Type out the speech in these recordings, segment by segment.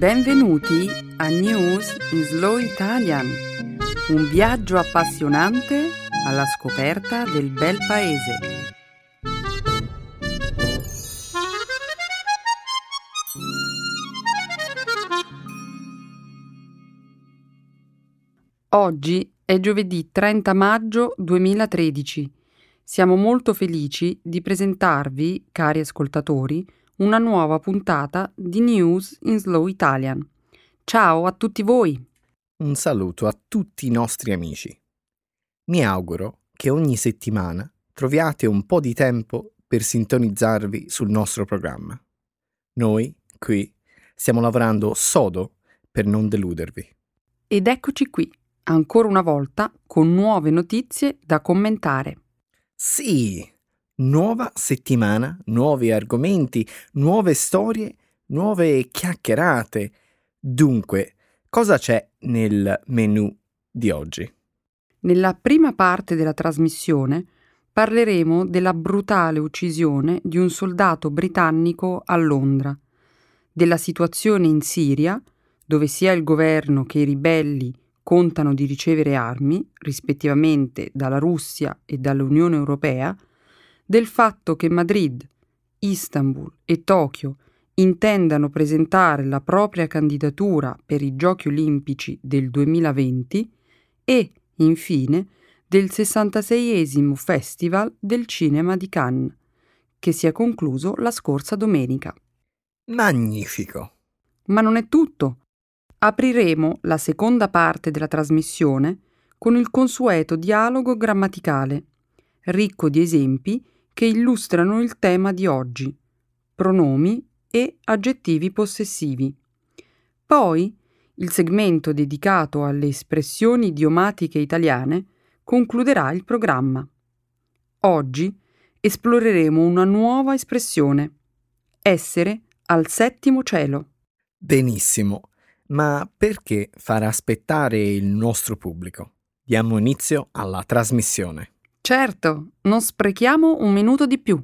Benvenuti a News in Slow Italian, un viaggio appassionante alla scoperta del bel paese. Oggi è giovedì 30 maggio 2013. Siamo molto felici di presentarvi, cari ascoltatori, una nuova puntata di News in Slow Italian. Ciao a tutti voi! Un saluto a tutti i nostri amici. Mi auguro che ogni settimana troviate un po' di tempo per sintonizzarvi sul nostro programma. Noi, qui, stiamo lavorando sodo per non deludervi. Ed eccoci qui, ancora una volta, con nuove notizie da commentare. Sì, Nuova settimana, nuovi argomenti, nuove storie, nuove chiacchierate. Dunque, cosa c'è nel menu di oggi? Nella prima parte della trasmissione parleremo della brutale uccisione di un soldato britannico a Londra, della situazione in Siria, dove sia il governo che i ribelli contano di ricevere armi, rispettivamente dalla Russia e dall'Unione Europea, del fatto che Madrid, Istanbul e Tokyo intendano presentare la propria candidatura per i Giochi olimpici del 2020 e, infine, del 66esimo Festival del Cinema di Cannes, che si è concluso la scorsa domenica. Magnifico! Ma non è tutto. Apriremo la seconda parte della trasmissione con il consueto dialogo grammaticale, ricco di esempi che illustrano il tema di oggi, pronomi e aggettivi possessivi. Poi il segmento dedicato alle espressioni idiomatiche italiane concluderà il programma. Oggi esploreremo una nuova espressione, essere al settimo cielo. Benissimo, ma perché far aspettare il nostro pubblico? Diamo inizio alla trasmissione. Certo, non sprechiamo un minuto di più.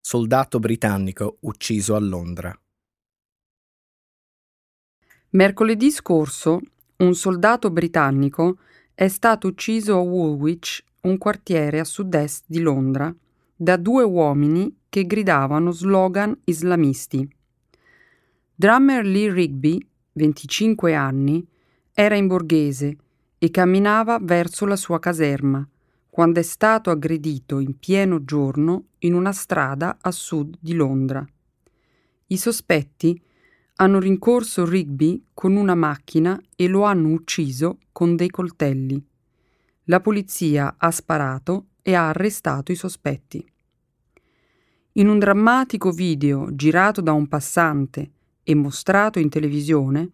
Soldato britannico ucciso a Londra. Mercoledì scorso un soldato britannico è stato ucciso a Woolwich, un quartiere a sud-est di Londra, da due uomini che gridavano slogan islamisti. Drummer Lee Rigby, 25 anni, era in borghese e camminava verso la sua caserma quando è stato aggredito in pieno giorno in una strada a sud di Londra. I sospetti hanno rincorso Rigby con una macchina e lo hanno ucciso con dei coltelli. La polizia ha sparato e ha arrestato i sospetti. In un drammatico video girato da un passante e mostrato in televisione,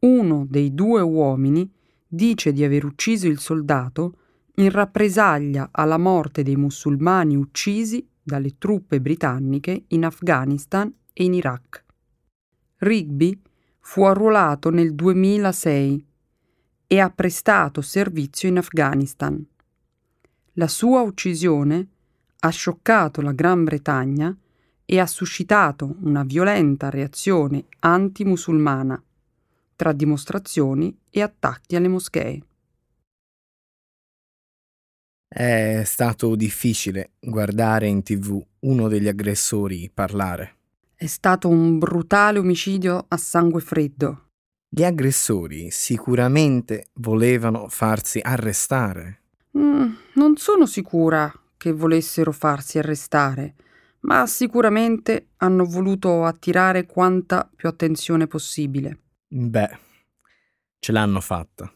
uno dei due uomini dice di aver ucciso il soldato in rappresaglia alla morte dei musulmani uccisi dalle truppe britanniche in Afghanistan e in Iraq. Rigby fu arruolato nel 2006 e ha prestato servizio in Afghanistan. La sua uccisione ha scioccato la Gran Bretagna e ha suscitato una violenta reazione antimusulmana, tra dimostrazioni e attacchi alle moschee. È stato difficile guardare in tv uno degli aggressori parlare. È stato un brutale omicidio a sangue freddo. Gli aggressori sicuramente volevano farsi arrestare. Mm, non sono sicura che volessero farsi arrestare, ma sicuramente hanno voluto attirare quanta più attenzione possibile. Beh, ce l'hanno fatta.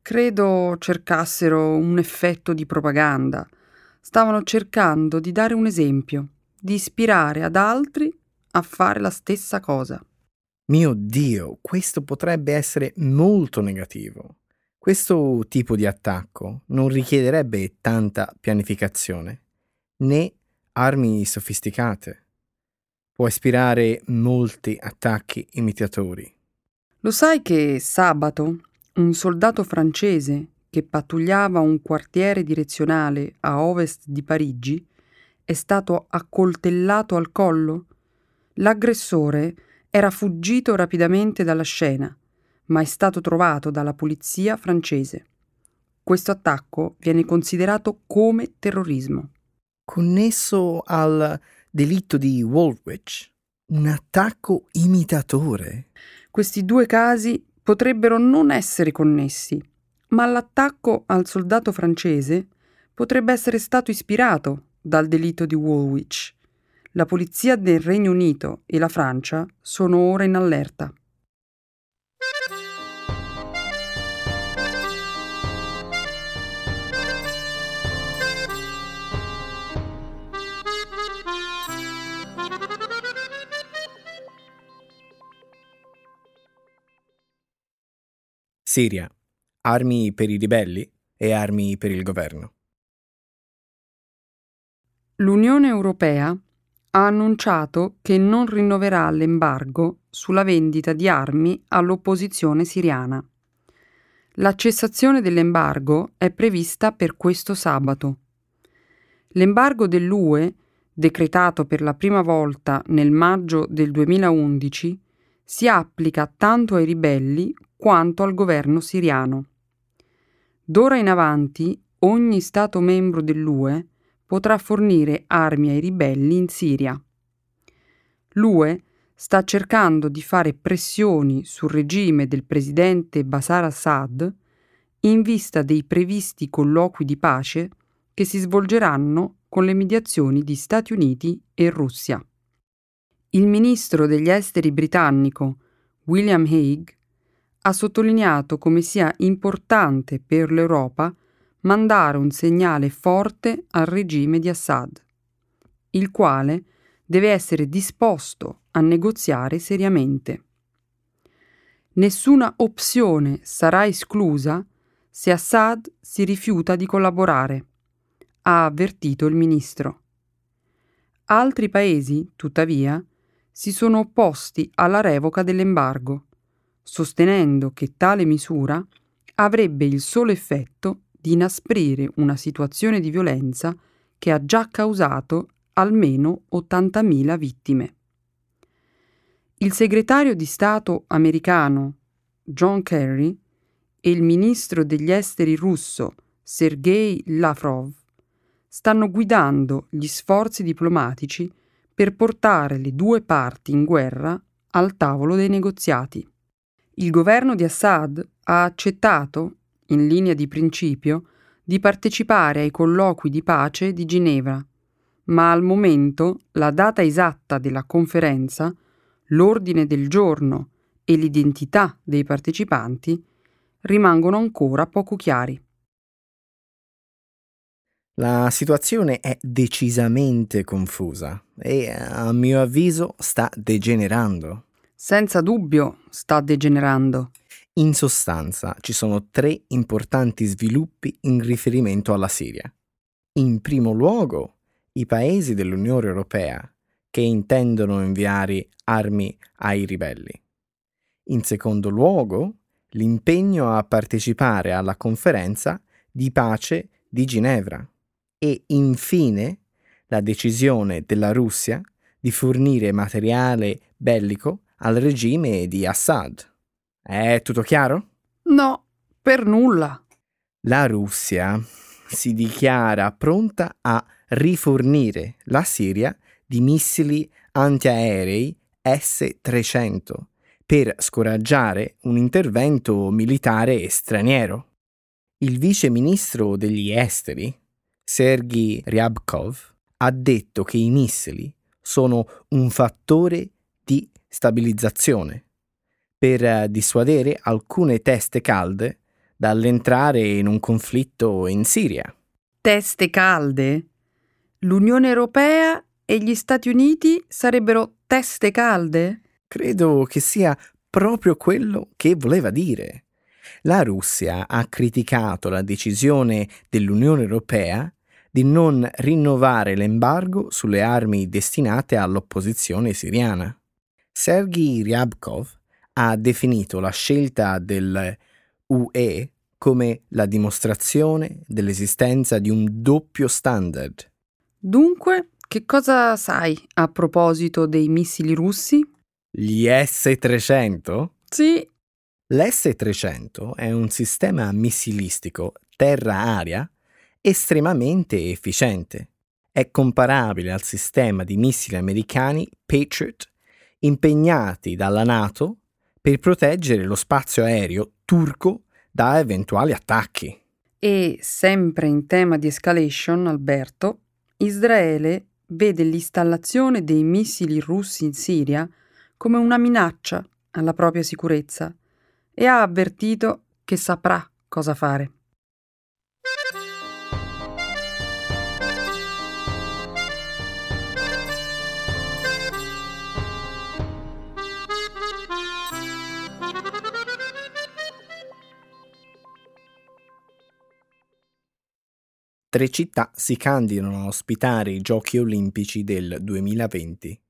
Credo cercassero un effetto di propaganda. Stavano cercando di dare un esempio, di ispirare ad altri a fare la stessa cosa. Mio Dio, questo potrebbe essere molto negativo. Questo tipo di attacco non richiederebbe tanta pianificazione, né armi sofisticate. può ispirare molti attacchi imitatori. Lo sai che sabato un soldato francese che pattugliava un quartiere direzionale a ovest di Parigi è stato accoltellato al collo? L'aggressore era fuggito rapidamente dalla scena, ma è stato trovato dalla polizia francese. Questo attacco viene considerato come terrorismo. Connesso al delitto di Woolwich? Un attacco imitatore? Questi due casi potrebbero non essere connessi, ma l'attacco al soldato francese potrebbe essere stato ispirato dal delitto di Woolwich. La polizia del Regno Unito e la Francia sono ora in allerta. Siria. Armi per i ribelli e armi per il governo. L'Unione Europea ha annunciato che non rinnoverà l'embargo sulla vendita di armi all'opposizione siriana. La cessazione dell'embargo è prevista per questo sabato. L'embargo dell'UE, decretato per la prima volta nel maggio del 2011, si applica tanto ai ribelli quanto al governo siriano. D'ora in avanti ogni Stato membro dell'UE potrà fornire armi ai ribelli in Siria. L'UE sta cercando di fare pressioni sul regime del presidente Bashar Assad in vista dei previsti colloqui di pace che si svolgeranno con le mediazioni di Stati Uniti e Russia. Il ministro degli esteri britannico William Hague ha sottolineato come sia importante per l'Europa mandare un segnale forte al regime di Assad, il quale deve essere disposto a negoziare seriamente. Nessuna opzione sarà esclusa se Assad si rifiuta di collaborare, ha avvertito il ministro. Altri paesi, tuttavia, si sono opposti alla revoca dell'embargo, sostenendo che tale misura avrebbe il solo effetto di inasprire una situazione di violenza che ha già causato almeno 80.000 vittime. Il segretario di Stato americano John Kerry e il ministro degli esteri russo Sergei Lavrov stanno guidando gli sforzi diplomatici per portare le due parti in guerra al tavolo dei negoziati. Il governo di Assad ha accettato, in linea di principio, di partecipare ai colloqui di pace di Ginevra, ma al momento la data esatta della conferenza, l'ordine del giorno e l'identità dei partecipanti rimangono ancora poco chiari. La situazione è decisamente confusa e a mio avviso sta degenerando. Senza dubbio sta degenerando. In sostanza ci sono tre importanti sviluppi in riferimento alla Siria. In primo luogo, i paesi dell'Unione Europea che intendono inviare armi ai ribelli. In secondo luogo, l'impegno a partecipare alla conferenza di pace di Ginevra e infine la decisione della Russia di fornire materiale bellico al regime di Assad. È tutto chiaro? No, per nulla. La Russia si dichiara pronta a rifornire la Siria di missili antiaerei S-300 per scoraggiare un intervento militare straniero. Il vice ministro degli esteri, Sergei Ryabkov ha detto che i missili sono un fattore di stabilizzazione per eh, dissuadere alcune teste calde dall'entrare in un conflitto in Siria. Teste calde? L'Unione Europea e gli Stati Uniti sarebbero teste calde? Credo che sia proprio quello che voleva dire. La Russia ha criticato la decisione dell'Unione Europea di non rinnovare l'embargo sulle armi destinate all'opposizione siriana. Sergei Ryabkov ha definito la scelta del UE come la dimostrazione dell'esistenza di un doppio standard. Dunque, che cosa sai a proposito dei missili russi? Gli S-300? Sì. L'S-300 è un sistema missilistico terra-aria estremamente efficiente. È comparabile al sistema di missili americani Patriot impegnati dalla NATO per proteggere lo spazio aereo turco da eventuali attacchi. E sempre in tema di escalation, Alberto, Israele vede l'installazione dei missili russi in Siria come una minaccia alla propria sicurezza e ha avvertito che saprà cosa fare. Tre città si candidano a ospitare i Giochi olimpici del 2020.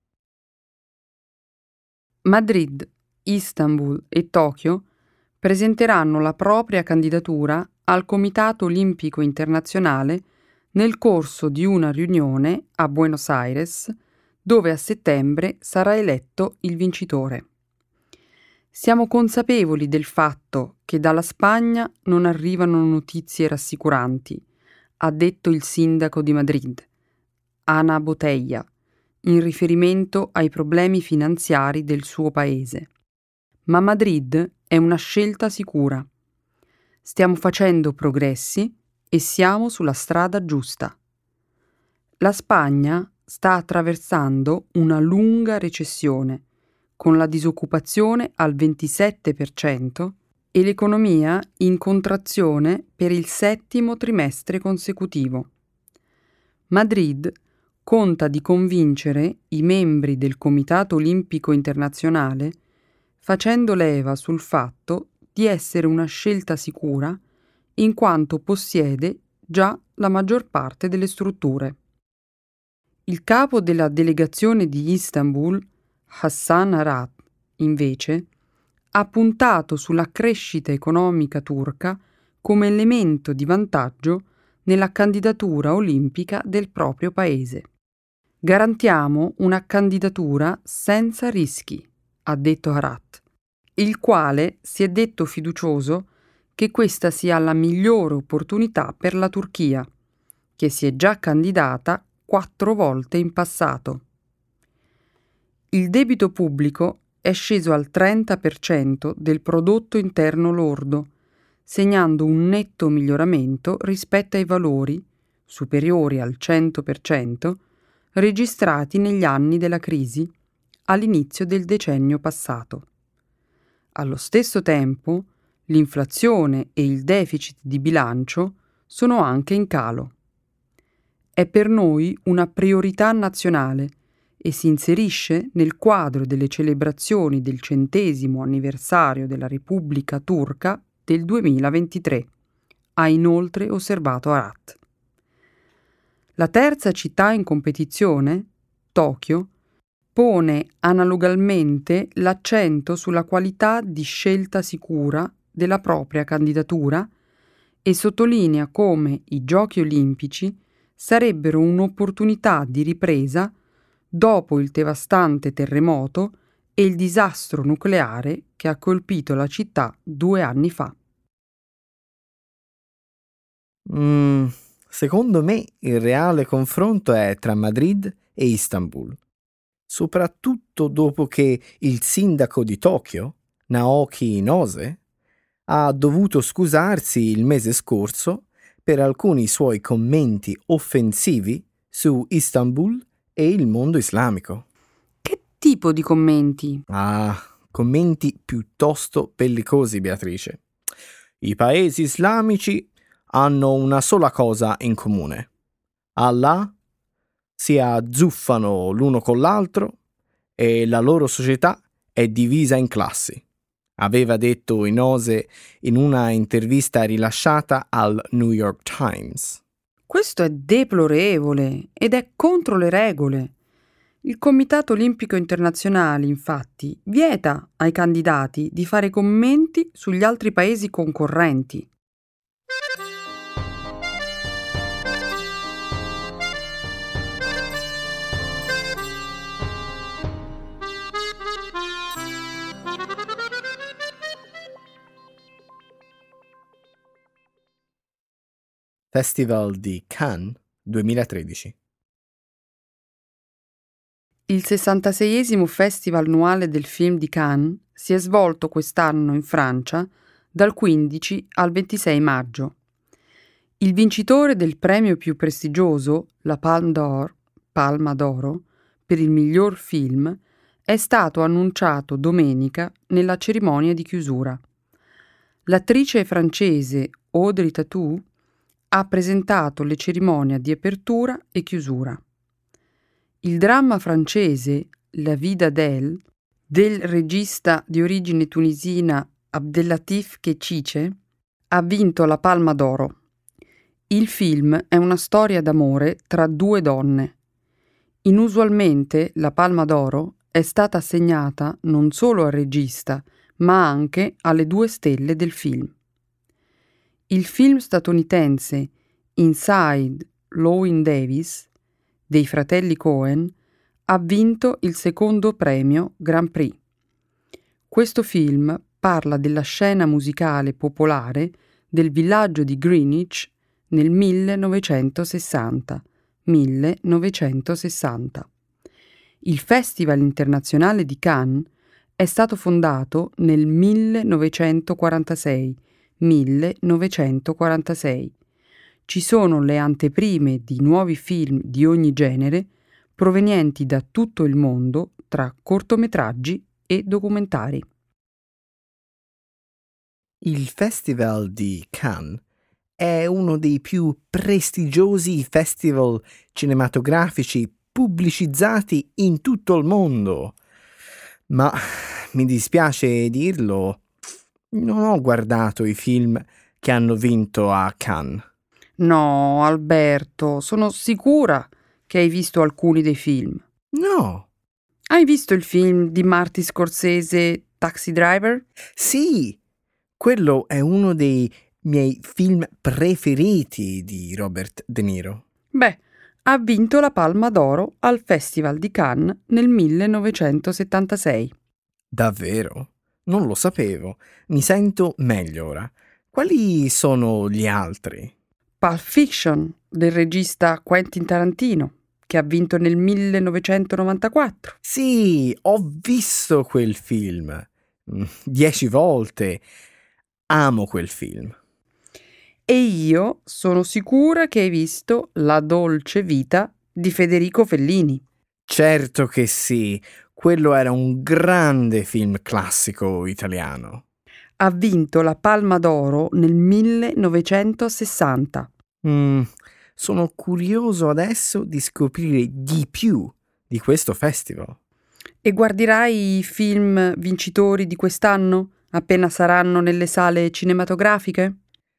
Madrid, Istanbul e Tokyo presenteranno la propria candidatura al Comitato Olimpico Internazionale nel corso di una riunione a Buenos Aires, dove a settembre sarà eletto il vincitore. Siamo consapevoli del fatto che dalla Spagna non arrivano notizie rassicuranti ha detto il sindaco di Madrid, Ana Botella, in riferimento ai problemi finanziari del suo paese. Ma Madrid è una scelta sicura. Stiamo facendo progressi e siamo sulla strada giusta. La Spagna sta attraversando una lunga recessione, con la disoccupazione al 27% e l'economia in contrazione per il settimo trimestre consecutivo. Madrid conta di convincere i membri del Comitato Olimpico Internazionale facendo leva sul fatto di essere una scelta sicura in quanto possiede già la maggior parte delle strutture. Il capo della delegazione di Istanbul, Hassan Arat, invece, ha puntato sulla crescita economica turca come elemento di vantaggio nella candidatura olimpica del proprio paese. Garantiamo una candidatura senza rischi, ha detto Arat, il quale si è detto fiducioso che questa sia la migliore opportunità per la Turchia, che si è già candidata quattro volte in passato. Il debito pubblico è sceso al 30% del prodotto interno lordo, segnando un netto miglioramento rispetto ai valori, superiori al 100%, registrati negli anni della crisi all'inizio del decennio passato. Allo stesso tempo, l'inflazione e il deficit di bilancio sono anche in calo. È per noi una priorità nazionale e si inserisce nel quadro delle celebrazioni del centesimo anniversario della Repubblica Turca del 2023, ha inoltre osservato Arat. La terza città in competizione, Tokyo, pone analogamente l'accento sulla qualità di scelta sicura della propria candidatura e sottolinea come i Giochi olimpici sarebbero un'opportunità di ripresa dopo il devastante terremoto e il disastro nucleare che ha colpito la città due anni fa. Mm, secondo me il reale confronto è tra Madrid e Istanbul, soprattutto dopo che il sindaco di Tokyo, Naoki Inose, ha dovuto scusarsi il mese scorso per alcuni suoi commenti offensivi su Istanbul e il mondo islamico. Che tipo di commenti? Ah, commenti piuttosto bellicosi, Beatrice. I paesi islamici hanno una sola cosa in comune. Allah si azzuffano l'uno con l'altro e la loro società è divisa in classi, aveva detto Inose in una intervista rilasciata al New York Times. Questo è deplorevole ed è contro le regole. Il Comitato Olimpico Internazionale, infatti, vieta ai candidati di fare commenti sugli altri paesi concorrenti. Festival di Cannes 2013 Il 66esimo Festival annuale del film di Cannes si è svolto quest'anno in Francia dal 15 al 26 maggio. Il vincitore del premio più prestigioso, la Palme d'Or, Palma d'Oro, per il miglior film, è stato annunciato domenica nella cerimonia di chiusura. L'attrice francese Audrey Tautou ha presentato le cerimonie di apertura e chiusura. Il dramma francese La Vida d'Elle del regista di origine tunisina Abdellatif Kechiche ha vinto la Palma d'Oro. Il film è una storia d'amore tra due donne. Inusualmente la Palma d'Oro è stata assegnata non solo al regista, ma anche alle due stelle del film. Il film statunitense Inside Lowin Davis dei fratelli Cohen ha vinto il secondo premio Grand Prix. Questo film parla della scena musicale popolare del villaggio di Greenwich nel 1960. 1960. Il Festival internazionale di Cannes è stato fondato nel 1946. 1946 ci sono le anteprime di nuovi film di ogni genere provenienti da tutto il mondo tra cortometraggi e documentari. Il Festival di Cannes è uno dei più prestigiosi festival cinematografici pubblicizzati in tutto il mondo. Ma mi dispiace dirlo, non ho guardato i film che hanno vinto a Cannes. No, Alberto, sono sicura che hai visto alcuni dei film. No. Hai visto il film di Marty Scorsese Taxi Driver? Sì, quello è uno dei miei film preferiti di Robert De Niro. Beh, ha vinto la Palma d'Oro al Festival di Cannes nel 1976. Davvero? Non lo sapevo. Mi sento meglio ora. Quali sono gli altri? Pulp Fiction del regista Quentin Tarantino, che ha vinto nel 1994. Sì, ho visto quel film. Mm, dieci volte. Amo quel film. E io sono sicura che hai visto La dolce vita di Federico Fellini. Certo che sì, quello era un grande film classico italiano. Ha vinto la Palma d'Oro nel 1960. Mm, sono curioso adesso di scoprire di più di questo festival. E guarderai i film vincitori di quest'anno appena saranno nelle sale cinematografiche?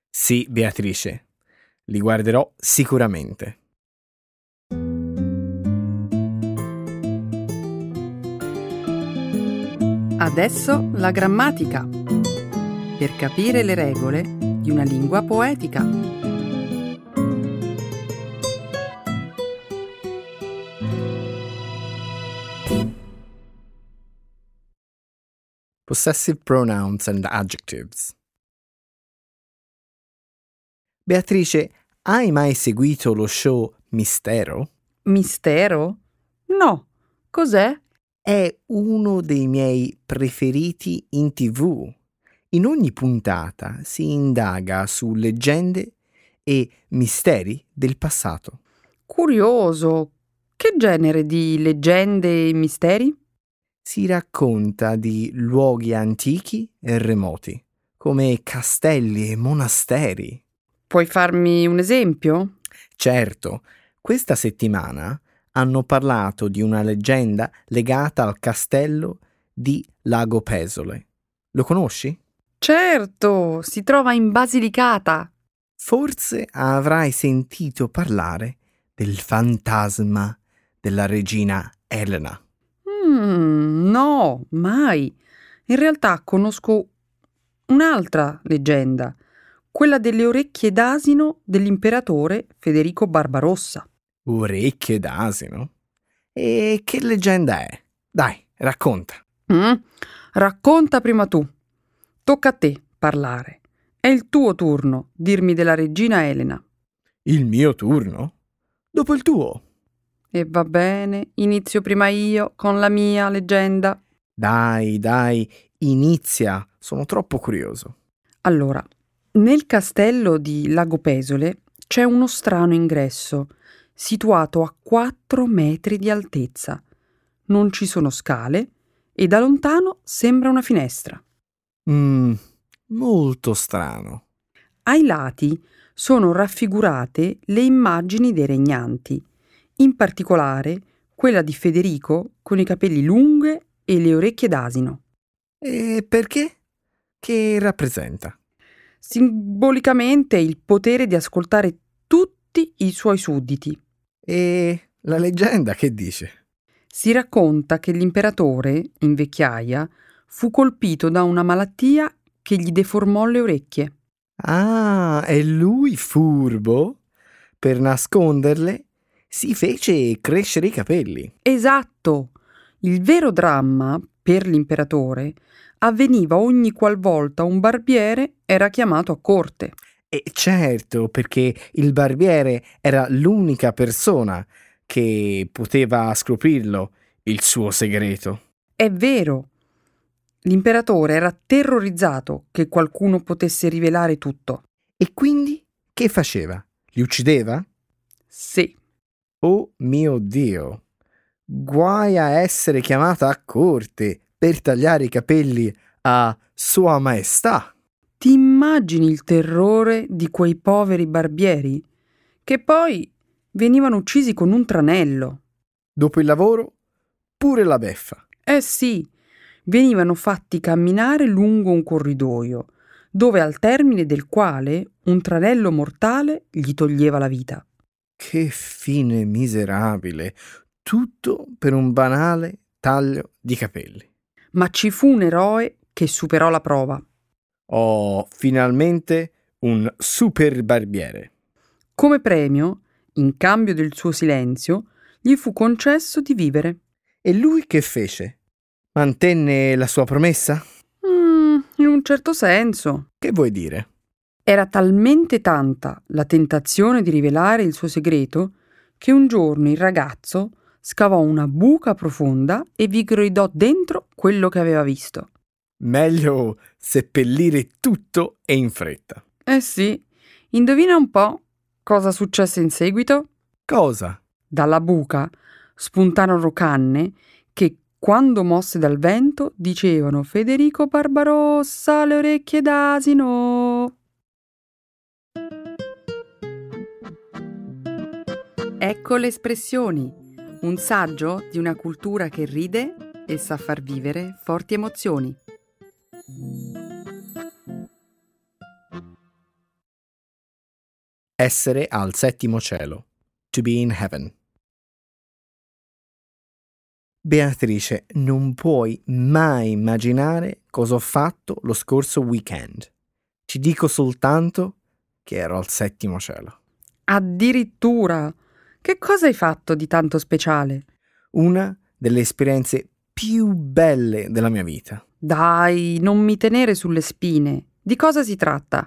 Sì, Beatrice, li guarderò sicuramente. Adesso la grammatica. Per capire le regole di una lingua poetica. Possessive pronouns and adjectives. Beatrice, hai mai seguito lo show Mistero? Mistero? No. Cos'è? È uno dei miei preferiti in tv. In ogni puntata si indaga su leggende e misteri del passato. Curioso. Che genere di leggende e misteri? si racconta di luoghi antichi e remoti, come castelli e monasteri. Puoi farmi un esempio? Certo, questa settimana hanno parlato di una leggenda legata al castello di Lago Pesole. Lo conosci? Certo, si trova in Basilicata. Forse avrai sentito parlare del fantasma della regina Elena. Mm, no, mai. In realtà conosco un'altra leggenda, quella delle orecchie d'asino dell'imperatore Federico Barbarossa. Orecchie d'asino? E che leggenda è? Dai, racconta. Mm? Racconta prima tu. Tocca a te parlare. È il tuo turno dirmi della regina Elena. Il mio turno? Dopo il tuo. E va bene, inizio prima io con la mia leggenda. Dai, dai, inizia. Sono troppo curioso. Allora, nel castello di Lago Pesole c'è uno strano ingresso, situato a 4 metri di altezza. Non ci sono scale e da lontano sembra una finestra. Mmm, molto strano. Ai lati sono raffigurate le immagini dei regnanti, in particolare quella di Federico con i capelli lunghi e le orecchie d'asino. E perché? Che rappresenta? Simbolicamente il potere di ascoltare tutti i suoi sudditi. E la leggenda che dice? Si racconta che l'imperatore, in vecchiaia, fu colpito da una malattia che gli deformò le orecchie. Ah, e lui furbo? Per nasconderle si fece crescere i capelli. Esatto! Il vero dramma, per l'imperatore, avveniva ogni qualvolta un barbiere era chiamato a corte. E certo, perché il barbiere era l'unica persona che poteva scoprirlo, il suo segreto. È vero. L'imperatore era terrorizzato che qualcuno potesse rivelare tutto. E quindi che faceva? Li uccideva? Sì. Oh mio Dio! Guai a essere chiamata a corte per tagliare i capelli a Sua Maestà. Ti immagini il terrore di quei poveri barbieri? Che poi venivano uccisi con un tranello. Dopo il lavoro, pure la beffa. Eh sì, venivano fatti camminare lungo un corridoio, dove al termine del quale un tranello mortale gli toglieva la vita. Che fine miserabile! Tutto per un banale taglio di capelli. Ma ci fu un eroe che superò la prova. Oh, finalmente un super barbiere. Come premio, in cambio del suo silenzio, gli fu concesso di vivere. E lui che fece? Mantenne la sua promessa? Mm, in un certo senso. Che vuoi dire? Era talmente tanta la tentazione di rivelare il suo segreto che un giorno il ragazzo scavò una buca profonda e vi gridò dentro quello che aveva visto. Meglio seppellire tutto e in fretta. Eh sì, indovina un po' cosa successe in seguito? Cosa? Dalla buca spuntarono canne che, quando mosse dal vento, dicevano Federico Barbarossa, le orecchie d'asino. Ecco le espressioni, un saggio di una cultura che ride e sa far vivere forti emozioni. Essere al settimo cielo. To be in heaven. Beatrice, non puoi mai immaginare cosa ho fatto lo scorso weekend. Ti dico soltanto che ero al settimo cielo. Addirittura! Che cosa hai fatto di tanto speciale? Una delle esperienze più belle della mia vita. Dai, non mi tenere sulle spine. Di cosa si tratta?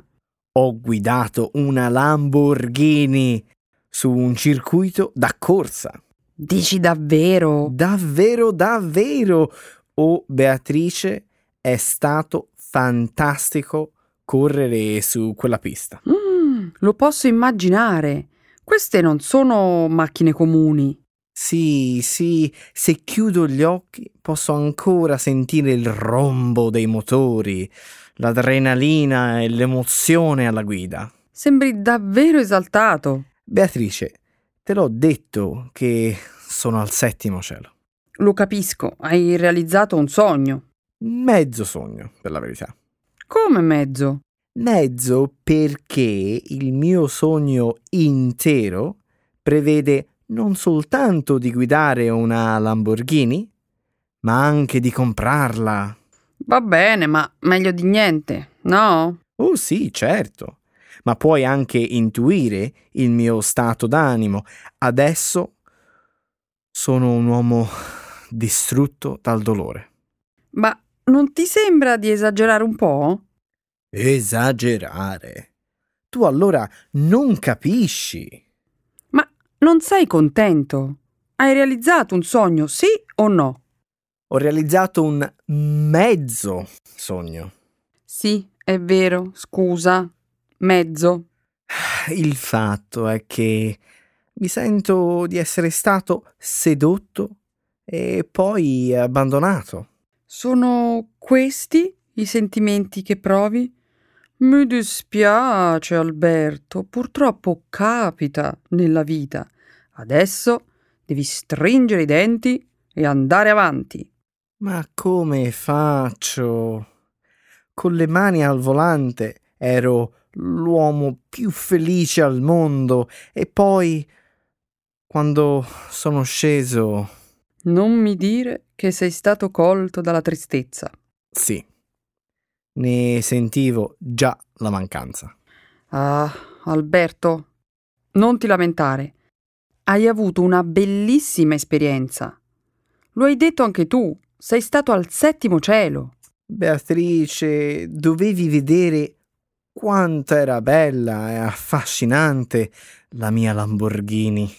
Ho guidato una Lamborghini su un circuito da corsa. Dici davvero? Davvero, davvero. Oh, Beatrice, è stato fantastico correre su quella pista. Mm, lo posso immaginare. Queste non sono macchine comuni. Sì, sì, se chiudo gli occhi posso ancora sentire il rombo dei motori, l'adrenalina e l'emozione alla guida. Sembri davvero esaltato. Beatrice, te l'ho detto che sono al settimo cielo. Lo capisco, hai realizzato un sogno. Mezzo sogno, per la verità. Come mezzo? Mezzo perché il mio sogno intero prevede non soltanto di guidare una Lamborghini, ma anche di comprarla. Va bene, ma meglio di niente, no? Oh sì, certo. Ma puoi anche intuire il mio stato d'animo. Adesso sono un uomo distrutto dal dolore. Ma non ti sembra di esagerare un po'? Esagerare. Tu allora non capisci. Non sei contento? Hai realizzato un sogno, sì o no? Ho realizzato un mezzo sogno. Sì, è vero, scusa. Mezzo. Il fatto è che mi sento di essere stato sedotto e poi abbandonato. Sono questi i sentimenti che provi? Mi dispiace, Alberto, purtroppo capita nella vita. Adesso devi stringere i denti e andare avanti. Ma come faccio? Con le mani al volante ero l'uomo più felice al mondo e poi, quando sono sceso... Non mi dire che sei stato colto dalla tristezza. Sì, ne sentivo già la mancanza. Ah, Alberto, non ti lamentare. Hai avuto una bellissima esperienza. Lo hai detto anche tu, sei stato al settimo cielo. Beatrice, dovevi vedere quanto era bella e affascinante la mia Lamborghini.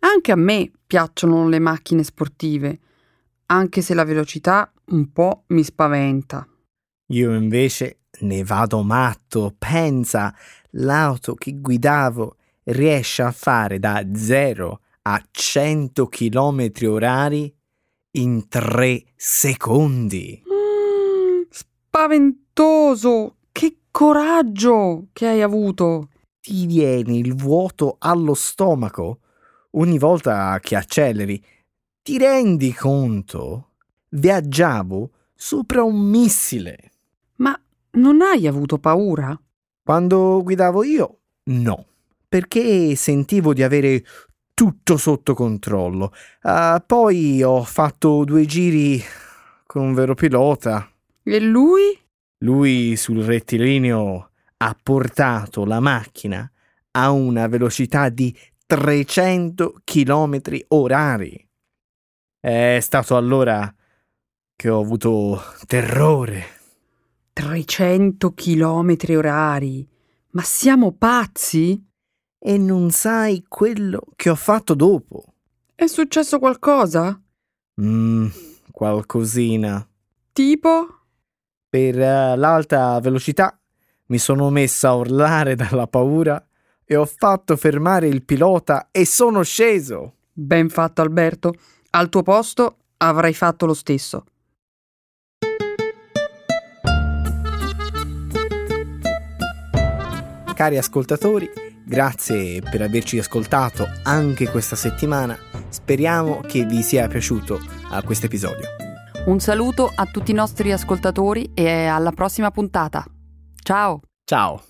Anche a me piacciono le macchine sportive, anche se la velocità un po' mi spaventa. Io invece ne vado matto. Pensa, l'auto che guidavo riesce a fare da 0 a 100 km orari in 3 secondi. Mm, spaventoso! Che coraggio che hai avuto! Ti viene il vuoto allo stomaco ogni volta che acceleri. Ti rendi conto? Viaggiavo sopra un missile. Non hai avuto paura? Quando guidavo io, no, perché sentivo di avere tutto sotto controllo. Uh, poi ho fatto due giri con un vero pilota. E lui? Lui sul rettilineo ha portato la macchina a una velocità di 300 km orari. È stato allora che ho avuto terrore. 300 km orari? Ma siamo pazzi? E non sai quello che ho fatto dopo. È successo qualcosa? Mmm, qualcosina. Tipo? Per uh, l'alta velocità mi sono messa a urlare dalla paura e ho fatto fermare il pilota e sono sceso. Ben fatto Alberto. Al tuo posto avrei fatto lo stesso. Cari ascoltatori, grazie per averci ascoltato anche questa settimana. Speriamo che vi sia piaciuto questo episodio. Un saluto a tutti i nostri ascoltatori e alla prossima puntata. Ciao! Ciao!